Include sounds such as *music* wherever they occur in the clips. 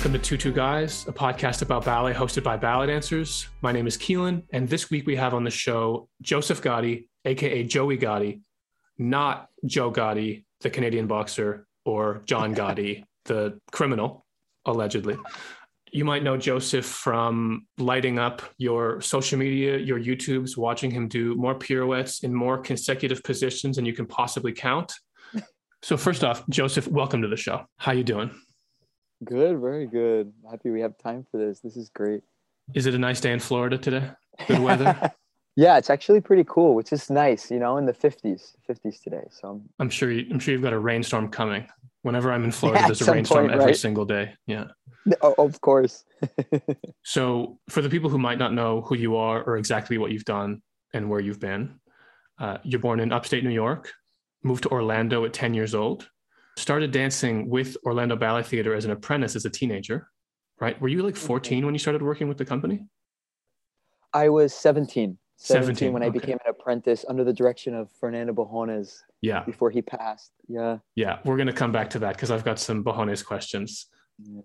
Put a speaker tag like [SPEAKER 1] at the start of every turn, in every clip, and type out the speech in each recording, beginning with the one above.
[SPEAKER 1] Welcome to Two Guys, a podcast about ballet hosted by ballet dancers. My name is Keelan, and this week we have on the show Joseph Gatti, aka Joey Gatti, not Joe Gatti, the Canadian boxer, or John Gotti, *laughs* the criminal, allegedly. You might know Joseph from lighting up your social media, your YouTubes, watching him do more pirouettes in more consecutive positions than you can possibly count. So first off, Joseph, welcome to the show. How you doing?
[SPEAKER 2] Good, very good. Happy we have time for this. This is great.
[SPEAKER 1] Is it a nice day in Florida today? Good weather? *laughs*
[SPEAKER 2] yeah, it's actually pretty cool, which is nice, you know, in the 50s, 50s today. So
[SPEAKER 1] I'm sure you, I'm sure you've got a rainstorm coming. Whenever I'm in Florida, *laughs* yeah, there's a rainstorm point, every right? single day. Yeah. *laughs*
[SPEAKER 2] Oh, of course.
[SPEAKER 1] so, for the people who might not know who you are or exactly what you've done and where you've been, uh, you're born in upstate New York, moved to Orlando at 10 years old, started dancing with Orlando Ballet Theater as an apprentice as a teenager, right? Were you like 14 when you started working with the company?
[SPEAKER 2] I was 17. 17, 17 when okay. I became an apprentice under the direction of Fernando Bujones.
[SPEAKER 1] Yeah.
[SPEAKER 2] Before he passed. Yeah.
[SPEAKER 1] Yeah. We're going to come back to that because I've got some Bujones questions. Yeah.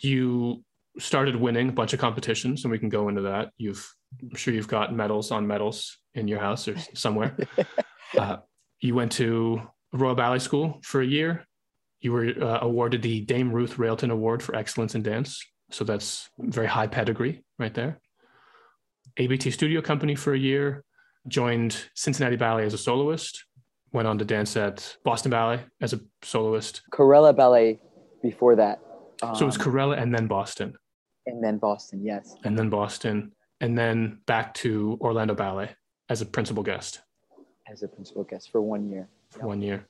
[SPEAKER 1] You started winning a bunch of competitions and we can go into that. You've, I'm sure you've got medals on medals in your house or somewhere. *laughs* uh, you went to Royal Ballet School for a year. You were uh, awarded the Dame Ruth Railton Award for Excellence in Dance. So that's very high pedigree right there. ABT Studio Company for a year, joined Cincinnati Ballet as a soloist, went on to dance at Boston Ballet as a soloist.
[SPEAKER 2] Corella Ballet before that.
[SPEAKER 1] Um, so it was um, Corella and then Boston.
[SPEAKER 2] And then Boston, yes.
[SPEAKER 1] And then Boston. And then back to Orlando Ballet as a principal guest.
[SPEAKER 2] As a principal guest for one year
[SPEAKER 1] yep. one year.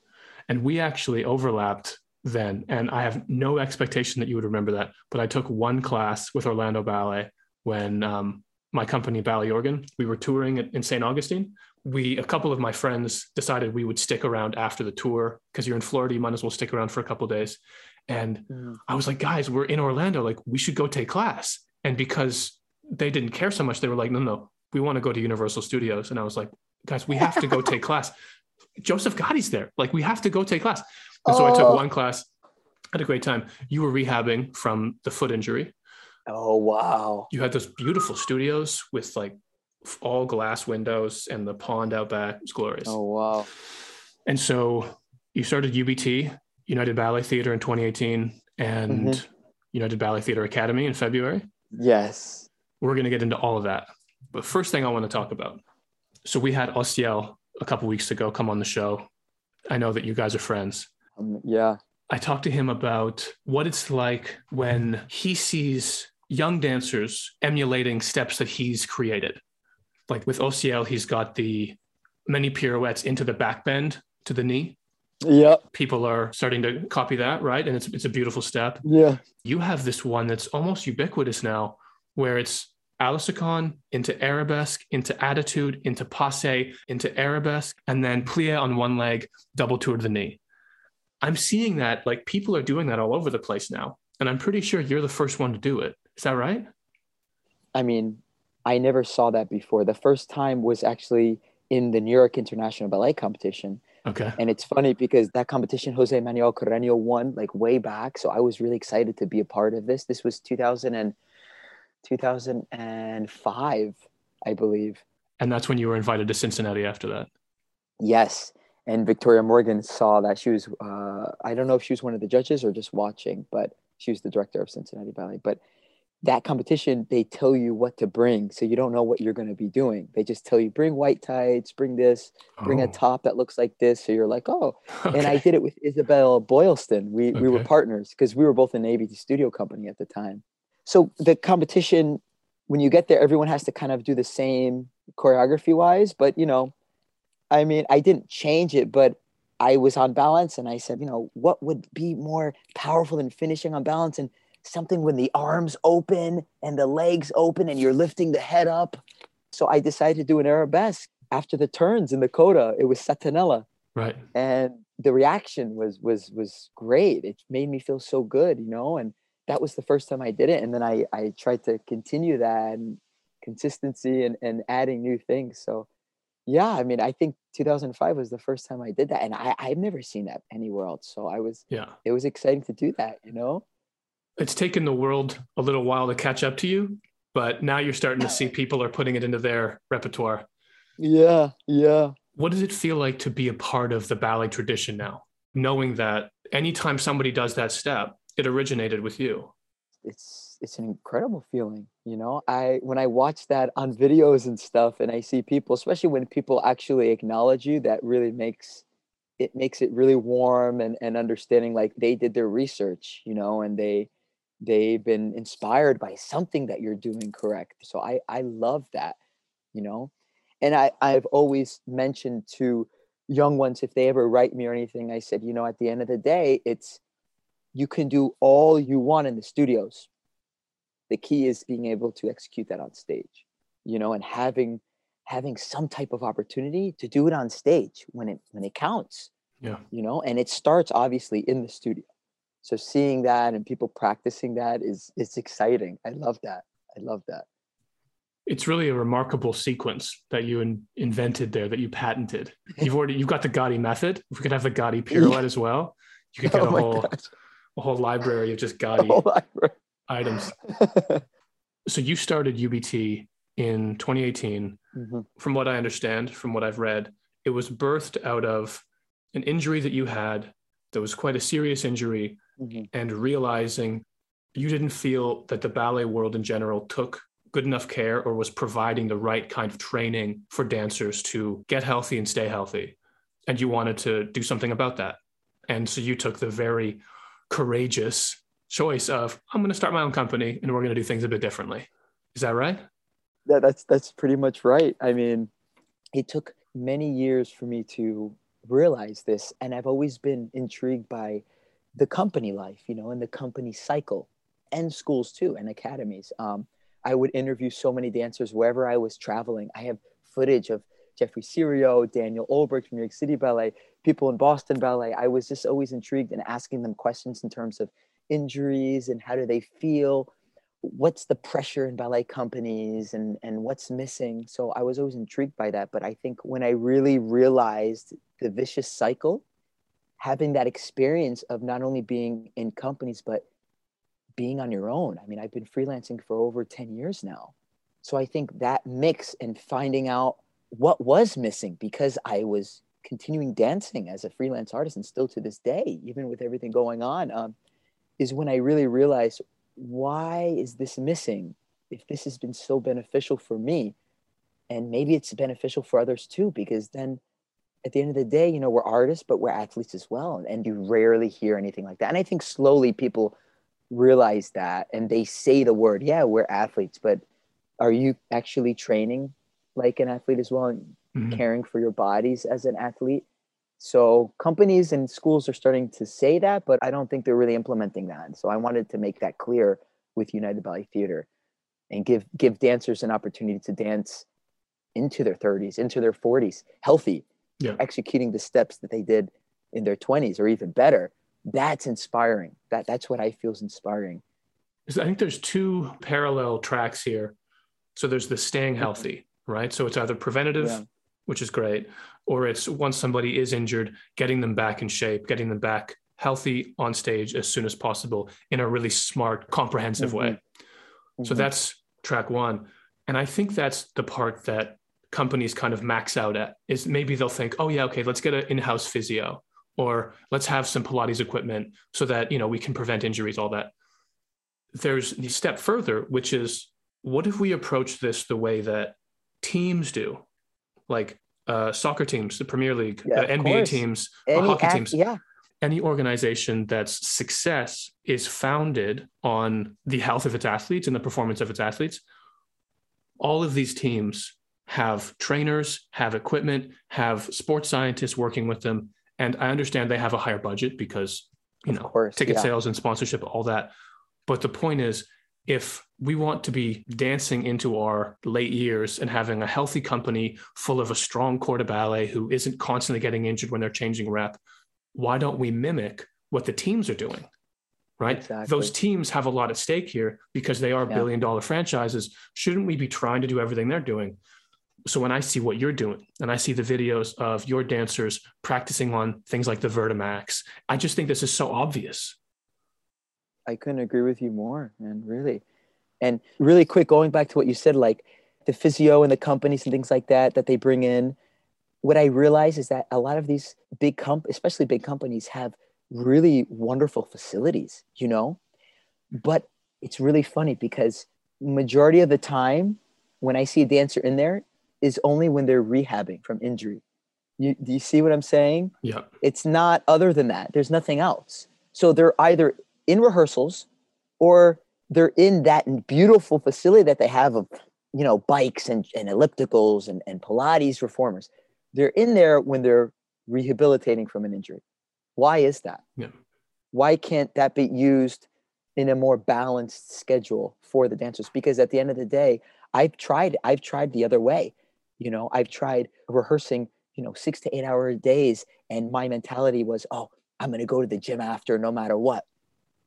[SPEAKER 1] And we actually overlapped then. And I have no expectation that you would remember that, but I took one class with Orlando Ballet when um, my company, Ballet Ballyorgan, we were touring in St. Augustine. We, a couple of my friends decided we would stick around after the tour because you're in Florida, you might as well stick around for a couple days. And mm. I was like, guys, we're in Orlando. Like, we should go take class. And because they didn't care so much, they were like, no, no, we want to go to Universal Studios. And I was like, guys, we have to go take *laughs* class. Joseph Gatti's there. Like we have to go take class. And so I took oh. one class, had a great time. You were rehabbing from the foot injury.
[SPEAKER 2] Oh wow!
[SPEAKER 1] You had those beautiful studios with like all glass windows and the pond out back. It's glorious.
[SPEAKER 2] Oh wow!
[SPEAKER 1] And so you started UBT, United Ballet Theater, in 2018, and mm-hmm. United Ballet Theater Academy in February.
[SPEAKER 2] Yes.
[SPEAKER 1] We're going to get into all of that. But first thing I want to talk about. So we had Osiel a couple weeks ago come on the show. I know that you guys are friends.
[SPEAKER 2] Um, yeah.
[SPEAKER 1] I talked to him about what it's like when he sees young dancers emulating steps that he's created. Like with Osiel, he's got the many pirouettes into the back bend to the knee.
[SPEAKER 2] Yeah.
[SPEAKER 1] People are starting to copy that, right? And it's it's a beautiful step.
[SPEAKER 2] Yeah.
[SPEAKER 1] You have this one that's almost ubiquitous now where it's à la seconde into arabesque, into attitude, into passe, into arabesque, and then plie on one leg, double tour to the knee. I'm seeing that like people are doing that all over the place now. And I'm pretty sure you're the first one to do it. Is that right?
[SPEAKER 2] I mean, I never saw that before. The first time was actually in the New York International Ballet Competition.
[SPEAKER 1] Okay.
[SPEAKER 2] And it's funny because that competition, Jose Manuel Carreño won like way back. So I was really excited to be a part of this. This was 2000 and 2005, I believe.
[SPEAKER 1] And that's when you were invited to Cincinnati after that.
[SPEAKER 2] Yes. And Victoria Morgan saw that she was, uh, I don't know if she was one of the judges or just watching, but she was the director of Cincinnati Ballet. But that competition, they tell you what to bring. So you don't know what you're going to be doing. They just tell you, bring white tights, bring this, bring oh. a top that looks like this. So you're like, oh. Okay. And I did it with Isabel Boylston. We, okay. we were partners because we were both in ABT studio company at the time so the competition when you get there everyone has to kind of do the same choreography wise but you know i mean i didn't change it but i was on balance and i said you know what would be more powerful than finishing on balance and something when the arms open and the legs open and you're lifting the head up? So i decided to do an arabesque after the turns in the coda it was satanella.
[SPEAKER 1] Right.
[SPEAKER 2] And the reaction was was was great. It made me feel so good you know and that was the first time I did it. And then I, I tried to continue that and consistency and, and adding new things. So yeah, I mean, I think 2005 was the first time I did that. And I, I've never seen that anywhere else. So I was,
[SPEAKER 1] yeah,
[SPEAKER 2] it was exciting to do that, you know?
[SPEAKER 1] it's taken the world a little while to catch up to you, but now you're starting to see people are putting it into their repertoire.
[SPEAKER 2] Yeah, yeah.
[SPEAKER 1] What does it feel like to be a part of the ballet tradition now, knowing that anytime somebody does that step, it originated with you?
[SPEAKER 2] It's it's an incredible feeling, you know. I when I watch that on videos and stuff and I see people, especially when people actually acknowledge you, that really makes it makes it really warm and, and understanding like they did their research, you know, and they they've been inspired by something that you're doing correct. So I I love that, you know. And I I've always mentioned to young ones if they ever write me or anything, I said, you know, at the end of the day, it's you can do all you want in the studios. The key is being able to execute that on stage, you know, and having having some type of opportunity to do it on stage when it when it counts.
[SPEAKER 1] Yeah.
[SPEAKER 2] You know, and it starts obviously in the studio so seeing that and people practicing that is is exciting i love that i love that
[SPEAKER 1] it's really a remarkable sequence that you in, invented there that you patented you've already you've got the Gatti method if we could have the Gatti *laughs* pirouette yeah. as well you could get oh a whole gosh. A whole library of just Gatti *laughs* items *laughs* so you started ubt in 2018 mm-hmm. from what i understand from what i've read it was birthed out of an injury that you had that was quite a serious injury mm-hmm. and realizing you didn't feel that the ballet world in general took good enough care or was providing the right kind of training for dancers to get healthy and stay healthy. And you wanted to do something about that. And so you took the very courageous choice of, I'm going to start my own company and we're going to do things a bit differently. Is that right?
[SPEAKER 2] Yeah, that's that's pretty much right. I mean, it took many years for me to realize this, and I've always been intrigued by the company life, you know, and the company cycle, and schools too, and academies. Um, I would interview so many dancers wherever I was traveling. I have footage of Jeffrey Cirio, Daniel Ulbricht from New York City Ballet, people in Boston Ballet. I was just always intrigued and in asking them questions in terms of injuries and how do they feel, what's the pressure in ballet companies and and what's missing. So I was always intrigued by that. But I think when I really realized the vicious cycle having that experience of not only being in companies but being on your own i mean i've been freelancing for over 10 years now so i think that mix and finding out what was missing because i was continuing dancing as a freelance artist and still to this day even with everything going on um, is when i really realized why is this missing if this has been so beneficial for me and maybe it's beneficial for others too because then at the end of the day, you know, we're artists, but we're athletes as well. And you rarely hear anything like that. And I think slowly people realize that and they say the word, yeah, we're athletes, but are you actually training like an athlete as well and mm-hmm. caring for your bodies as an athlete? So companies and schools are starting to say that, but I don't think they're really implementing that. So I wanted to make that clear with United Ballet Theater and give give dancers an opportunity to dance into their 30s, into their 40s, healthy yeah. executing the steps that they did in their 20s or even better that's inspiring that that's what i feel is inspiring
[SPEAKER 1] i think there's two parallel tracks here so there's the staying healthy right so it's either preventative yeah. which is great or it's once somebody is injured getting them back in shape getting them back healthy on stage as soon as possible in a really smart comprehensive mm-hmm. way mm-hmm. so that's track one and i think that's the part that companies kind of max out at is maybe they'll think, oh yeah, okay, let's get an in-house physio or let's have some Pilates equipment so that you know we can prevent injuries, all that. There's the step further, which is what if we approach this the way that teams do, like uh, soccer teams, the Premier League, yeah, uh, NBA course. teams, uh, Any hockey teams.
[SPEAKER 2] Yeah.
[SPEAKER 1] Any organization that's success is founded on the health of its athletes and the performance of its athletes. All of these teams have trainers, have equipment, have sports scientists working with them. And I understand they have a higher budget because, you know, course, ticket yeah. sales and sponsorship, all that. But the point is, if we want to be dancing into our late years and having a healthy company full of a strong corps de ballet who isn't constantly getting injured when they're changing rep, why don't we mimic what the teams are doing? Right. Exactly. Those teams have a lot at stake here because they are yeah. billion dollar franchises. Shouldn't we be trying to do everything they're doing? so when I see what you're doing and I see the videos of your dancers practicing on things like the Vertimax, I just think this is so obvious.
[SPEAKER 2] I couldn't agree with you more, man. Really. And really quick, going back to what you said, like the physio and the companies and things like that that they bring in. What I realize is that a lot of these big comp, especially big companies, have really wonderful facilities, you know. But it's really funny because majority of the time, when I see a dancer in there, is only when they're rehabbing from injury. You, do you see what I'm saying?
[SPEAKER 1] Yeah.
[SPEAKER 2] It's not other than that. There's nothing else. So they're either in rehearsals or they're in that beautiful facility that they have of, you know, bikes and, and ellipticals and, and Pilates reformers. They're in there when they're rehabilitating from an injury. Why is that?
[SPEAKER 1] Yeah.
[SPEAKER 2] Why can't that be used in a more balanced schedule for the dancers? Because at the end of the day, I've tried, I've tried the other way. You know, I've tried rehearsing, you know, six to eight hour days. And my mentality was, oh, I'm going to go to the gym after no matter what.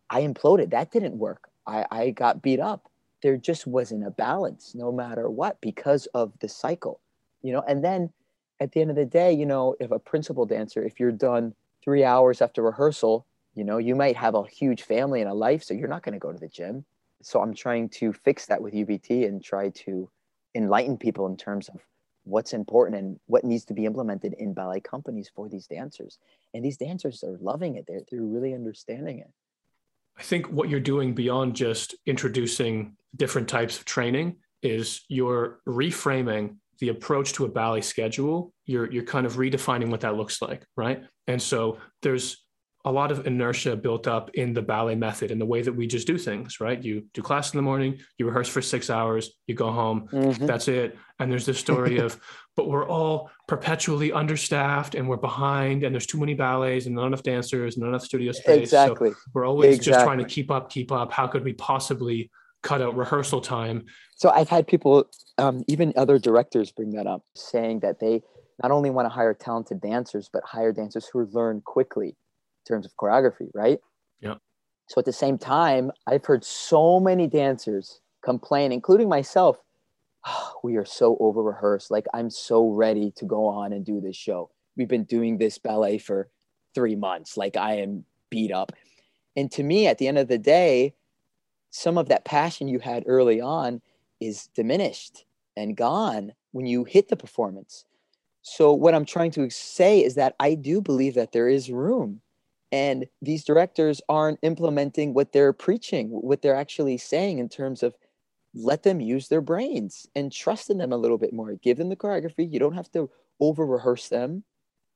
[SPEAKER 2] I imploded. That didn't work. I, I got beat up. There just wasn't a balance no matter what because of the cycle, you know. And then at the end of the day, you know, if a principal dancer, if you're done three hours after rehearsal, you know, you might have a huge family and a life, so you're not going to go to the gym. So I'm trying to fix that with UBT and try to enlighten people in terms of what's important and what needs to be implemented in ballet companies for these dancers. And these dancers are loving it. They're, they're really understanding it.
[SPEAKER 1] I think what you're doing beyond just introducing different types of training is you're reframing the approach to a ballet schedule. You're you're kind of redefining what that looks like, right? And so there's a lot of inertia built up in the ballet method in the way that we just do things, right? You do class in the morning, you rehearse for six hours, you go home, mm-hmm. that's it. And there's this story of, *laughs* but we're all perpetually understaffed and we're behind and there's too many ballets and not enough dancers and not enough studio space.
[SPEAKER 2] Exactly.
[SPEAKER 1] So we're always exactly. just trying to keep up, keep up. How could we possibly cut out rehearsal time?
[SPEAKER 2] So I've had people, um, even other directors bring that up, saying that they not only want to hire talented dancers, but hire dancers who learn quickly terms of choreography, right?
[SPEAKER 1] Yeah.
[SPEAKER 2] So at the same time, I've heard so many dancers complain, including myself. Oh, we are so over rehearsed. Like I'm so ready to go on and do this show. We've been doing this ballet for three months. Like I am beat up. And to me, at the end of the day, some of that passion you had early on is diminished and gone when you hit the performance. So, what I'm trying to say is that I do believe that there is room and these directors aren't implementing what they're preaching what they're actually saying in terms of let them use their brains and trust in them a little bit more. Give them the choreography. You don't have to over rehearse them.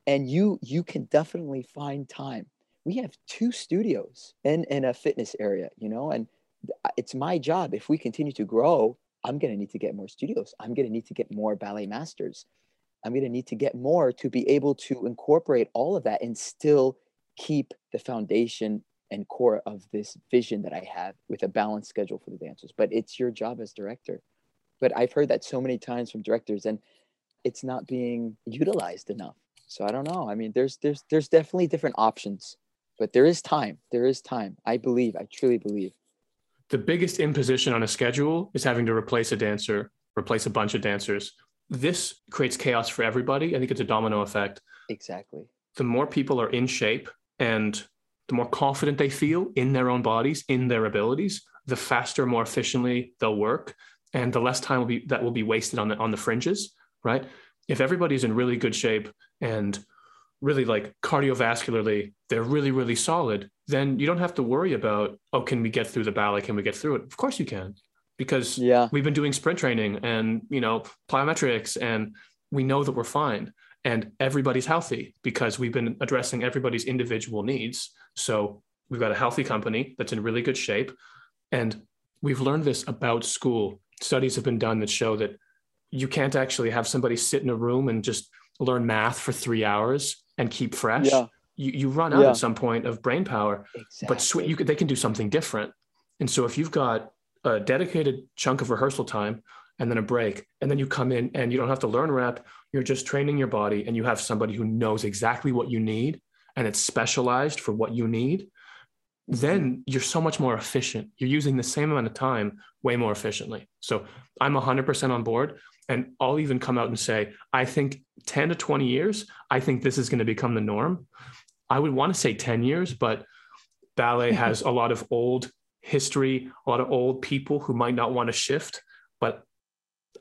[SPEAKER 2] And you you can definitely find time. We have two studios in in a fitness area you know and it's my job. If we continue to grow i'm going to need to get more studios. I'm going to need to get more ballet masters. I'm going to need to get more to be able to incorporate all of that and still keep the foundation and core of this vision that I have with a balanced schedule for the dancers. But it's your job as director. But I've heard that so many times from directors, and it's not being utilized enough. So I don't know. I mean, there's there's there's definitely different options, but there is time. There is time. I believe. I truly believe.
[SPEAKER 1] The biggest imposition on a schedule is having to replace a dancer, replace a bunch of dancers. This creates chaos for everybody. I think it's a domino effect.
[SPEAKER 2] Exactly.
[SPEAKER 1] The more people are in shape, and the more confident they feel in their own bodies, in their abilities, the faster, more efficiently they'll work, and the less time will be that will be wasted on the on the fringes, right? If everybody's in really good shape and really like cardiovascularly, they're really, really solid, then you don't have to worry about, oh, can we get through the ballet? Can we get through it? Of course you can. Because
[SPEAKER 2] yeah.
[SPEAKER 1] we've been doing sprint training and you know, plyometrics and we know that we're fine and everybody's healthy because we've been addressing everybody's individual needs. So we've got a healthy company that's in really good shape. And we've learned this about school. Studies have been done that show that you can't actually have somebody sit in a room and just learn math for three hours and keep fresh.
[SPEAKER 2] Yeah.
[SPEAKER 1] You, you run out yeah. at some point of brain power,
[SPEAKER 2] exactly.
[SPEAKER 1] but sw- you could, they can do something different. And so if you've got a dedicated chunk of rehearsal time and then a break, and then you come in and you don't have to learn rep, you're just training your body and you have somebody who knows exactly what you need and it's specialized for what you need then mm-hmm. you're so much more efficient. You're using the same amount of time way more efficiently. So i'm 100% on board. And i'll even come out and say i think 10 to 20 years i think this is going to become the norm. I would want to say 10 years but ballet has *laughs* a lot of old history, a lot of old people who might not want to shift. But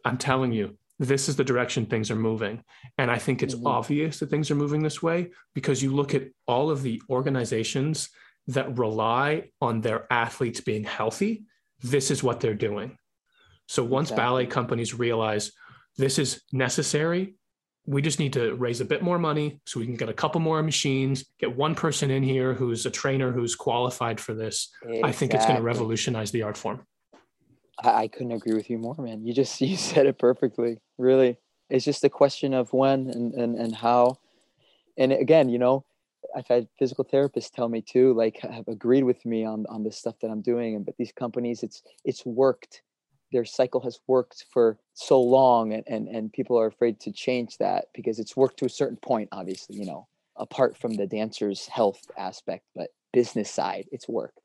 [SPEAKER 1] I'm telling you, this is the direction things are moving. And I think it's mm-hmm. obvious that things are moving this way because you look at all of the organizations that rely on their athletes being healthy. This is what they're doing. So once exactly. ballet companies realize this is necessary, we just need to raise a bit more money so we can get a couple more machines, get one person in here who's a trainer who's qualified for this. Exactly. I think it's going to revolutionize the art form.
[SPEAKER 2] I, I couldn't agree with you more, man. You just *laughs* you said it perfectly. Really, it's just a question of when and and and how. And again, you know, I've had physical therapists tell me too, like have agreed with me on on the stuff that I'm doing. And but these companies, it's it's worked their cycle has worked for so long and, and and people are afraid to change that because it's worked to a certain point obviously you know apart from the dancer's health aspect but business side it's worked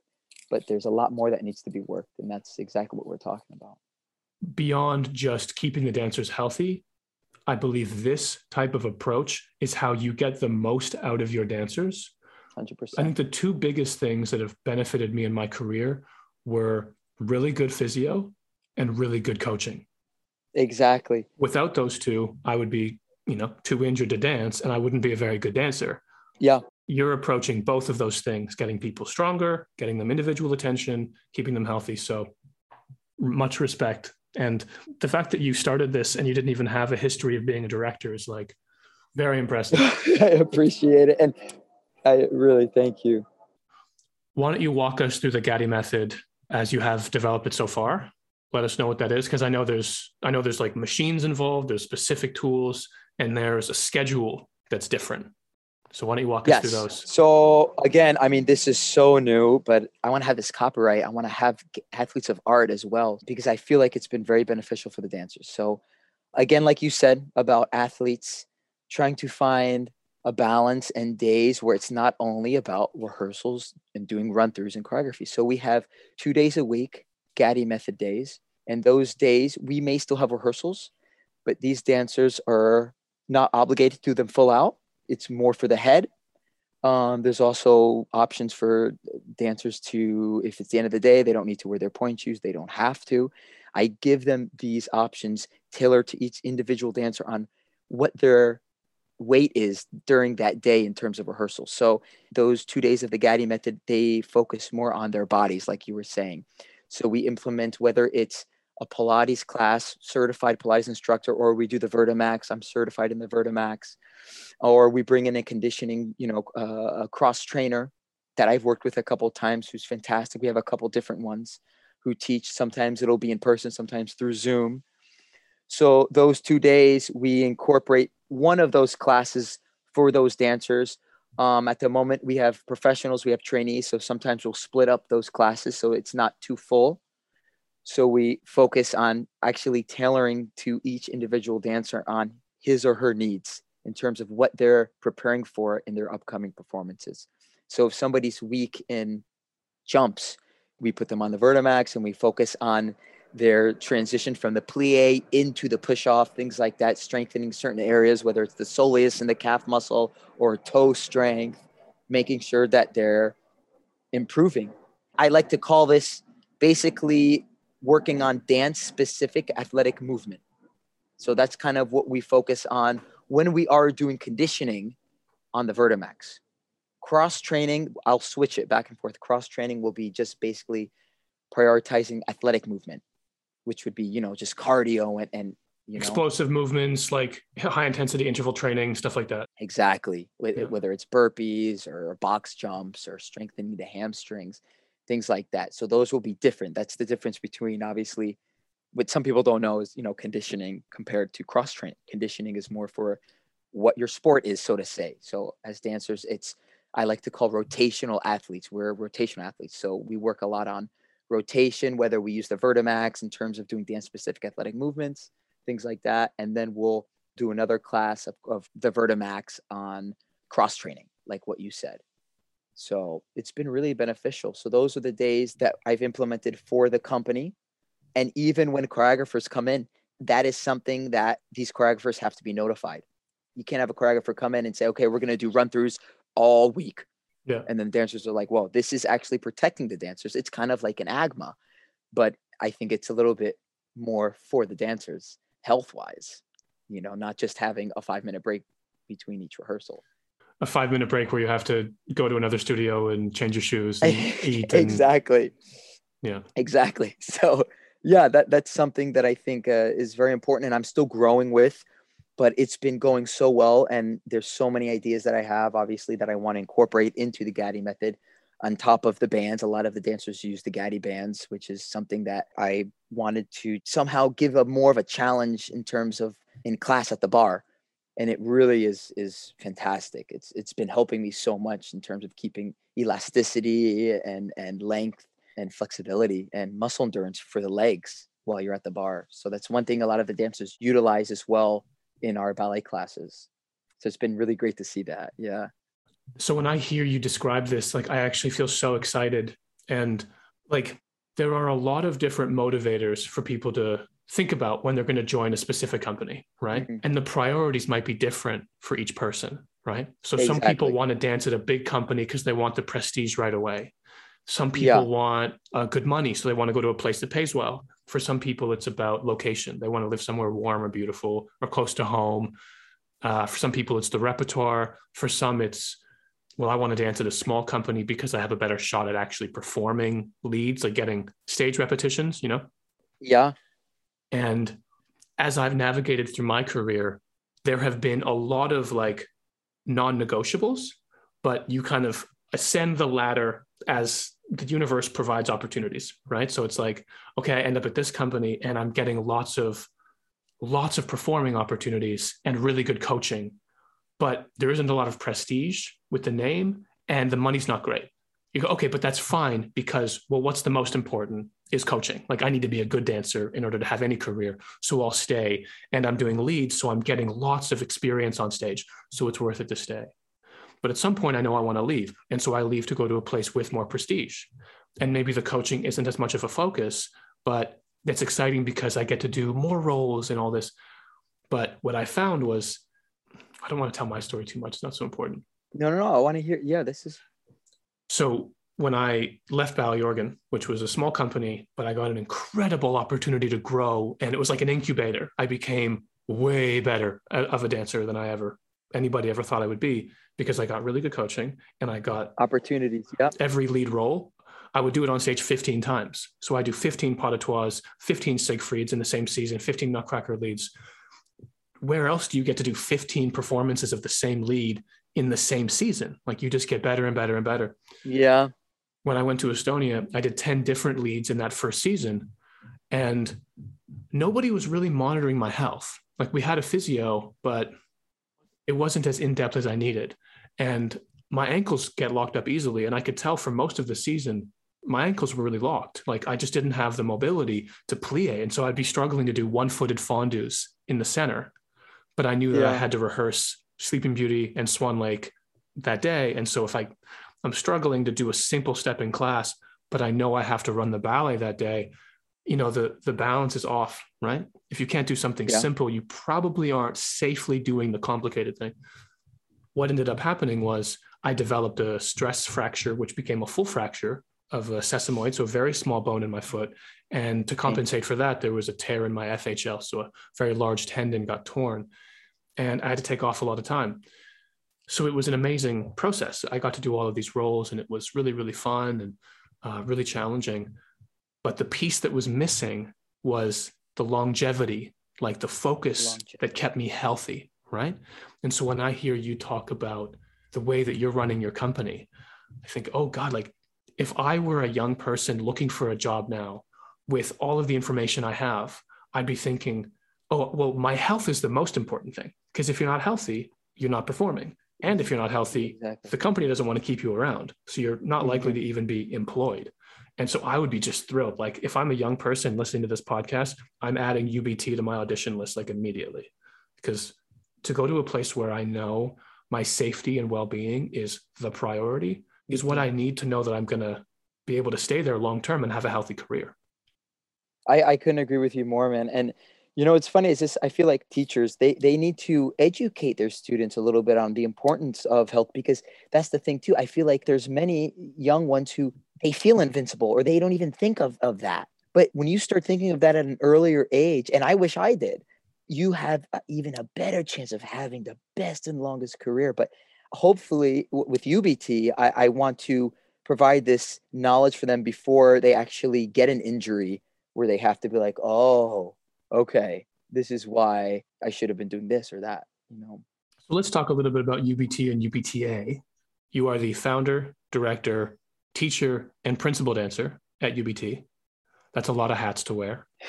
[SPEAKER 2] but there's a lot more that needs to be worked and that's exactly what we're talking about
[SPEAKER 1] beyond just keeping the dancers healthy i believe this type of approach is how you get the most out of your dancers
[SPEAKER 2] 100%
[SPEAKER 1] i think the two biggest things that have benefited me in my career were really good physio and really good coaching.
[SPEAKER 2] Exactly.
[SPEAKER 1] Without those two, I would be, you know, too injured to dance and I wouldn't be a very good dancer.
[SPEAKER 2] Yeah.
[SPEAKER 1] You're approaching both of those things, getting people stronger, getting them individual attention, keeping them healthy. So much respect. And the fact that you started this and you didn't even have a history of being a director is like very impressive. *laughs*
[SPEAKER 2] I appreciate it. And I really thank you.
[SPEAKER 1] Why don't you walk us through the Gatti method as you have developed it so far? let us know what that is because I know there's I know there's like machines involved, there's specific tools, and there's a schedule that's different. So why don't you walk yes. us through those?
[SPEAKER 2] So again, I mean, this is so new, but I want to have this copyright. I want to have athletes of art as well because I feel like it's been very beneficial for the dancers. So again, like you said about athletes trying to find a balance and days where it's not only about rehearsals and doing run throughs and choreography. So we have two days a week, Gatti method days. And those days, we may still have rehearsals, but these dancers are not obligated to do them full out. It's more for the head. Um, there's also options for dancers to, if it's the end of the day, they don't need to wear their pointe shoes, they don't have to. I give them these options tailored to each individual dancer on what their weight is during that day in terms of rehearsal. So those two days of the Gatti method, they focus more on their bodies, like you were saying. So we implement whether it's a Pilates class, certified Pilates instructor, or we do the Vertimax. I'm certified in the Vertimax, or we bring in a conditioning, you know, uh, a cross trainer that I've worked with a couple times, who's fantastic. We have a couple different ones who teach. Sometimes it'll be in person, sometimes through Zoom. So those two days, we incorporate one of those classes for those dancers. Um, at the moment, we have professionals, we have trainees, so sometimes we'll split up those classes so it's not too full so we focus on actually tailoring to each individual dancer on his or her needs in terms of what they're preparing for in their upcoming performances. So if somebody's weak in jumps, we put them on the Vertimax and we focus on their transition from the plie into the push off, things like that, strengthening certain areas, whether it's the soleus and the calf muscle or toe strength, making sure that they're improving. I like to call this basically working on dance specific athletic movement. So that's kind of what we focus on when we are doing conditioning on the Vertimax. Cross training, I'll switch it back and forth. Cross training will be just basically prioritizing athletic movement, which would be, you know, just cardio and, and you know,
[SPEAKER 1] explosive movements like high intensity interval training, stuff like that.
[SPEAKER 2] Exactly. Yeah. Whether it's burpees or box jumps or strengthening the hamstrings things like that. So those will be different. That's the difference between obviously what some people don't know is, you know, conditioning compared to cross training. Conditioning is more for what your sport is, so to say. So as dancers, it's I like to call rotational athletes. We're rotational athletes. So we work a lot on rotation, whether we use the Vertimax in terms of doing dance specific athletic movements, things like that. And then we'll do another class of, of the Vertimax on cross training, like what you said. So it's been really beneficial. So those are the days that I've implemented for the company. And even when choreographers come in, that is something that these choreographers have to be notified. You can't have a choreographer come in and say, okay, we're going to do run throughs all week.
[SPEAKER 1] Yeah.
[SPEAKER 2] And then dancers are like, well, this is actually protecting the dancers. It's kind of like an AGMA, but I think it's a little bit more for the dancers health wise, you know, not just having a five minute break between each rehearsal.
[SPEAKER 1] A five minute break where you have to go to another studio and change your shoes and *laughs* eat. And,
[SPEAKER 2] exactly.
[SPEAKER 1] Yeah.
[SPEAKER 2] Exactly. *laughs* So, yeah, that, that's something that I think uh, is very important and I'm still growing with but it's been going so well and there's so many ideas that i have obviously that i want to incorporate into the Gatti method on top of the bands a lot of the dancers use the Gatti bands which is something that i wanted to somehow give a more of a challenge in terms of in class at the bar and it really is is fantastic it's it's been helping me so much in terms of keeping elasticity and and length and flexibility and muscle endurance for the legs while you're at the bar so that's one thing a lot of the dancers utilize as well in our ballet classes. So it's been really great to see that. Yeah.
[SPEAKER 1] So when I hear you describe this, like I actually feel so excited. And like there are a lot of different motivators for people to think about when they're going to join a specific company, right? Mm-hmm. And the priorities might be different for each person, right? So exactly. some people want to dance at a big company because they want the prestige right away. Some people yeah. want uh, good money, so they want to go to a place that pays well. For some people, it's about location. They want to live somewhere warm or beautiful or close to home. Uh, for some people, it's the repertoire. For some, it's, well, I want to dance at a small company because I have a better shot at actually performing leads, like getting stage repetitions, you know?
[SPEAKER 2] Yeah.
[SPEAKER 1] And as I've navigated through my career, there have been a lot of like non negotiables, but you kind of ascend the ladder as the universe provides opportunities, right? So it's like, okay, I end up at this company and I'm getting lots of lots of performing opportunities and really good coaching, but there isn't a lot of prestige with the name and the money's not great. You go, okay, but that's fine because, well, what's the most important is coaching. Like, I need to be a good dancer in order to have any career. So I'll stay. And I'm doing leads. So I'm getting lots of experience on stage. So it's worth it to stay. But at some point, I know I want to leave. And so I leave to go to a place with more prestige. And maybe the coaching isn't as much of a focus, but it's exciting because I get to do more roles and all this. But what I found was, I don't want to tell my story too much. It's not so important.
[SPEAKER 2] No, no, no. I want to hear. Yeah, this is.
[SPEAKER 1] So when I left Ballyorgan, which was a small company, but I got an incredible opportunity to grow, and it was like an incubator. I became way better uh, of a dancer than I ever anybody ever thought I would be because I got really good coaching and I got
[SPEAKER 2] opportunities. Yeah.
[SPEAKER 1] Every lead role, I would do it on stage 15 times. So I do 15 pas de trois, 15 Siegfrieds in the same season, 15 Nutcracker leads. Where else do you get to do 15 performances of the same lead in the same season? Like you just get better and better and better.
[SPEAKER 2] Yeah.
[SPEAKER 1] When I went to Estonia, I did 10 different leads in that first season. And nobody was really monitoring my health. Like we had a physio, but it wasn't as in depth as I needed. And my ankles get locked up easily. And I could tell for most of the season, my ankles were really locked. Like I just didn't have the mobility to plie. And so I'd be struggling to do one footed fondus in the center. But I knew that. I had to rehearse Sleeping Beauty and Swan Lake that day. And so if I, I'm struggling to do a simple step in class, but I know I have to run the ballet that day, you know the the balance is off right? If you can't do something yeah. simple you probably aren't safely doing the complicated thing. What ended up happening was i developed a stress fracture which became a full fracture of a sesamoid so a very small bone in my foot. And to compensate for that there was a tear in my fhl so a very large tendon got torn. And i had to take off a lot of time so it was an amazing process i got to do all of these roles and it was really really fun and uh, really challenging but the piece that was missing was the longevity, like the focus longevity. that kept me healthy. Right. And so when I hear you talk about the way that you're running your company, I think, oh God, like if I were a young person looking for a job now with all of the information I have, I'd be thinking, oh, well, my health is the most important thing. Because if you're not healthy, you're not performing. And if you're not healthy, exactly. the company doesn't want to keep you around. So you're not mm-hmm. likely to even be employed. And so I would be just thrilled. Like if I'm a young person listening to this podcast, I'm adding UBT to my audition list like immediately. Because to go to a place where I know my safety and well-being is the priority is what I need to know that I'm gonna be able to stay there long term and have a healthy career.
[SPEAKER 2] I, I couldn't agree with you more, man. And You know, it's funny is this I feel like teachers they they need to educate their students a little bit on the importance of health because that's the thing too. I feel like there's many young ones who they feel invincible or they don't even think of of that. But when you start thinking of that at an earlier age, and I wish I did, you have uh, even a better chance of having the best and longest career. But hopefully, w- with UBT, I, I want to provide this knowledge for them before they actually get an injury where they have to be like, oh, okay, this is why I should have been doing this or that, you know.
[SPEAKER 1] So let's talk a little bit about UBT and UBTA. You are the founder, director, teacher, and principal dancer at UBT. That's a lot of hats to wear. *sighs*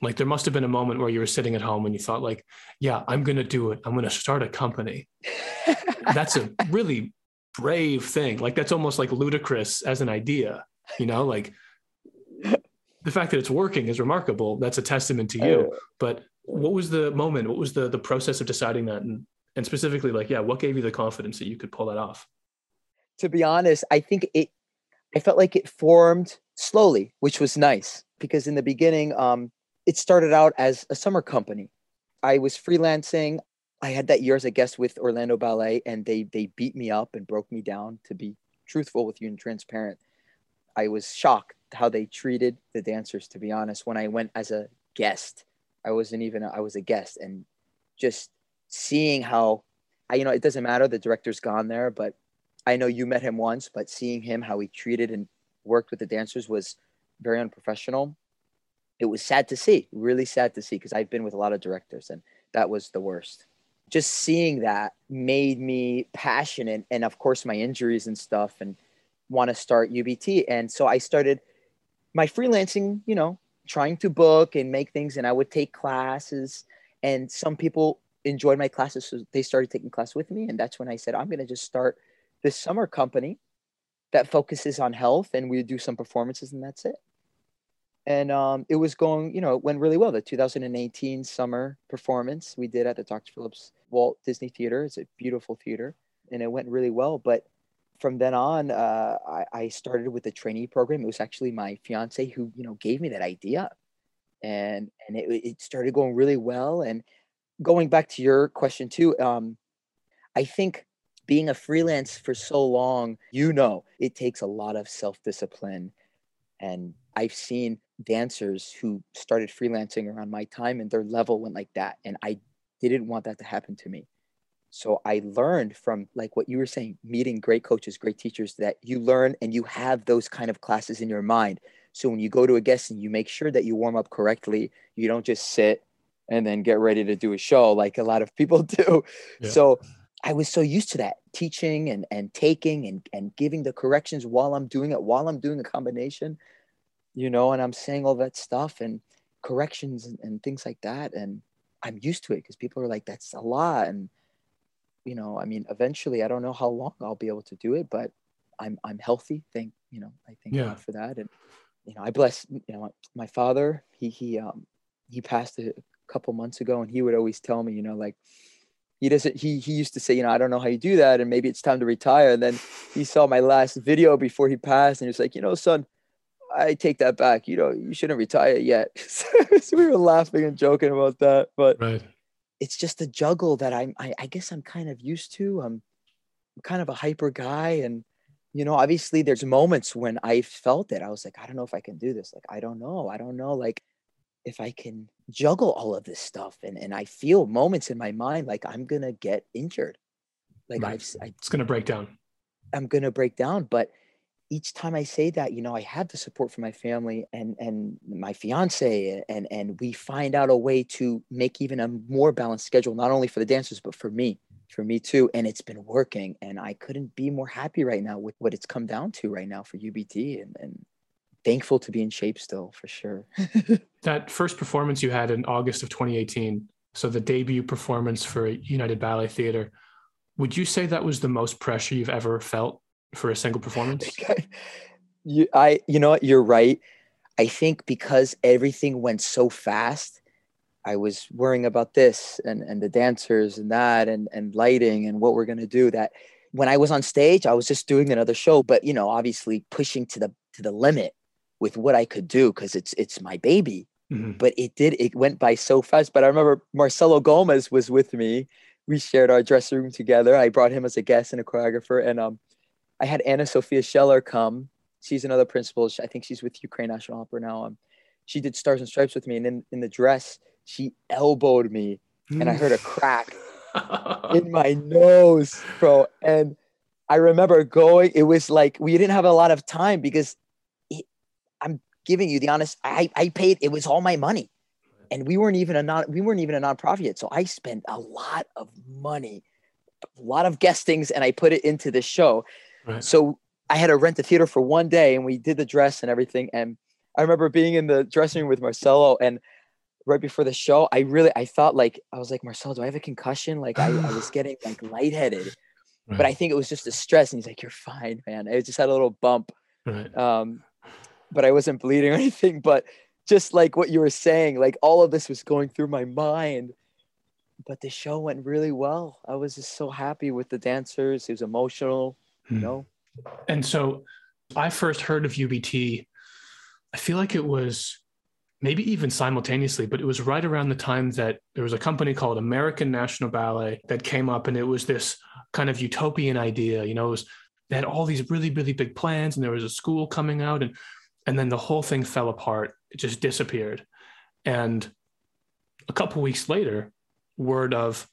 [SPEAKER 1] Like there must have been a moment where you were sitting at home and you thought, like, yeah, I'm gonna do it. I'm gonna start a company. *laughs* that's a really brave thing. Like that's almost like ludicrous as an idea, you know, like the fact that it's working is remarkable. That's a testament to you. But what was the moment? What was the the process of deciding that? And and specifically, like, yeah, what gave you the confidence that you could pull that off?
[SPEAKER 2] To be honest, I think it I felt like it formed slowly, which was nice because in the beginning, um, it started out as a summer company. I was freelancing. I had that year as a guest with Orlando Ballet, and they they beat me up and broke me down. To be truthful with you and transparent, I was shocked how they treated the dancers. To be honest, when I went as a guest, I wasn't even i was a guest, and just seeing how I you know it doesn't matter the director's gone there, but I know you met him once, but seeing him how he treated and worked with the dancers was very unprofessional. It was sad to see, really sad to see, because I've been with a lot of directors, and that was the worst just seeing that made me passionate and of course my injuries and stuff and want to start UBT and so I started my freelancing you know trying to book and make things and I would take classes and some people enjoyed my classes so they started taking class with me and that's when I said I'm going to just start this summer company that focuses on health and we do some performances and that's it and um, it was going, you know, it went really well. The 2018 summer performance we did at the Dr. Phillips Walt Disney Theater. It's a beautiful theater, and it went really well. But from then on, uh, I, I, started with the trainee program. It was actually my fiance who, you know, gave me that idea, and and it, it started going really well. And going back to your question too, um, I think being a freelance for so long, you know, it takes a lot of self discipline, and I've seen dancers who started freelancing around my time and their level went like that and i didn't want that to happen to me so i learned from like what you were saying meeting great coaches great teachers that you learn and you have those kind of classes in your mind so when you go to a guest and you make sure that you warm up correctly you don't just sit and then get ready to do a show like a lot of people *laughs* do yeah. so i was so used to that teaching and and taking and and giving the corrections while i'm doing it while i'm doing a combination you know, and I'm saying all that stuff and corrections and, and things like that. And I'm used to it because people are like, that's a lot. And, you know, I mean, eventually I don't know how long I'll be able to do it, but I'm, I'm healthy. Thank, you know, I thank yeah. God for that. And, you know, I bless, you know, my father, he, he, um, he passed a couple months ago and he would always tell me, you know, like, he doesn't he he used to say you know i don't know how you do that and maybe it's time to retire and then he saw my last video before he passed and he was like you know son I take that back. You know, you shouldn't retire yet. *laughs* so we were laughing and joking about that, but
[SPEAKER 1] right.
[SPEAKER 2] It's just a juggle that I'm. I, I guess I'm kind of used to. I'm, I'm kind of a hyper guy, and you know, obviously, there's moments when I felt it. I was like, I don't know if I can do this. Like, I don't know. I don't know. Like, if I can juggle all of this stuff, and and I feel moments in my mind like I'm gonna get injured. Like right. I've, I,
[SPEAKER 1] it's gonna break down.
[SPEAKER 2] I'm gonna break down, but each time I say that, you know, I have the support from my family and and my fiance, and and we find out a way to make even a more balanced schedule, not only for the dancers but for me, for me too. And it's been working, and I couldn't be more happy right now with what it's come down to right now for UBT, and and thankful to be in shape still for sure. *laughs*
[SPEAKER 1] that first performance you had in August of 2018, so the debut performance for United Ballet Theater, would you say that was the most pressure you've ever felt for a single performance? *laughs*
[SPEAKER 2] you, I, you know what? You're right. I think because everything went so fast, I was worrying about this and, and the dancers and that and, and lighting and what we're going to do that when I was on stage, I was just doing another show, but you know, obviously pushing to the, to the limit with what I could do. Cause it's, it's my baby.
[SPEAKER 1] Mhm.
[SPEAKER 2] but it did it went by so fast but i remember marcelo gomes was with me we shared our dressing room together i brought him as a guest and a choreographer and um i had ana sophia scheller come she's another principal i think she's with ukraine national opera now um she did stars and stripes with me and in, in the dress she elbowed me and i heard a crack *laughs* in my nose, bro. And I remember going, it was like we didn't have a lot of time because it, I'm giving you the honest, I, I paid, it was all my money. And we weren't even a non we weren't even a nonprofit yet. So I spent a lot of money, a lot of guestings, and I put it into the show.
[SPEAKER 1] Right.
[SPEAKER 2] So I had to rent the theater for one day and we did the dress and everything. And I remember being in the dressing room with Marcelo and right before the show, I really I thought like I was like, Marcelo, do I have a concussion? Like I, I was *sighs* getting like lightheaded. But I think it was just the stress. And he's like, You're fine, man. I just had a little bump.
[SPEAKER 1] right.
[SPEAKER 2] Um, but I wasn't bleeding *laughs* or anything. But just like what you were saying, like all of this was going through my mind. But the show went really well. I was just so happy with the dancers. It was emotional, you
[SPEAKER 1] Hmm.
[SPEAKER 2] know.
[SPEAKER 1] And so I first heard of UBT, I feel like it was maybe even simultaneously, but it was right around the time that there was a company called American National Ballet that came up and it was this kind of utopian idea. You know, it was, they had all these really, really big plans and there was a school coming out and and then the whole thing fell apart. It just disappeared. And a couple weeks later, word of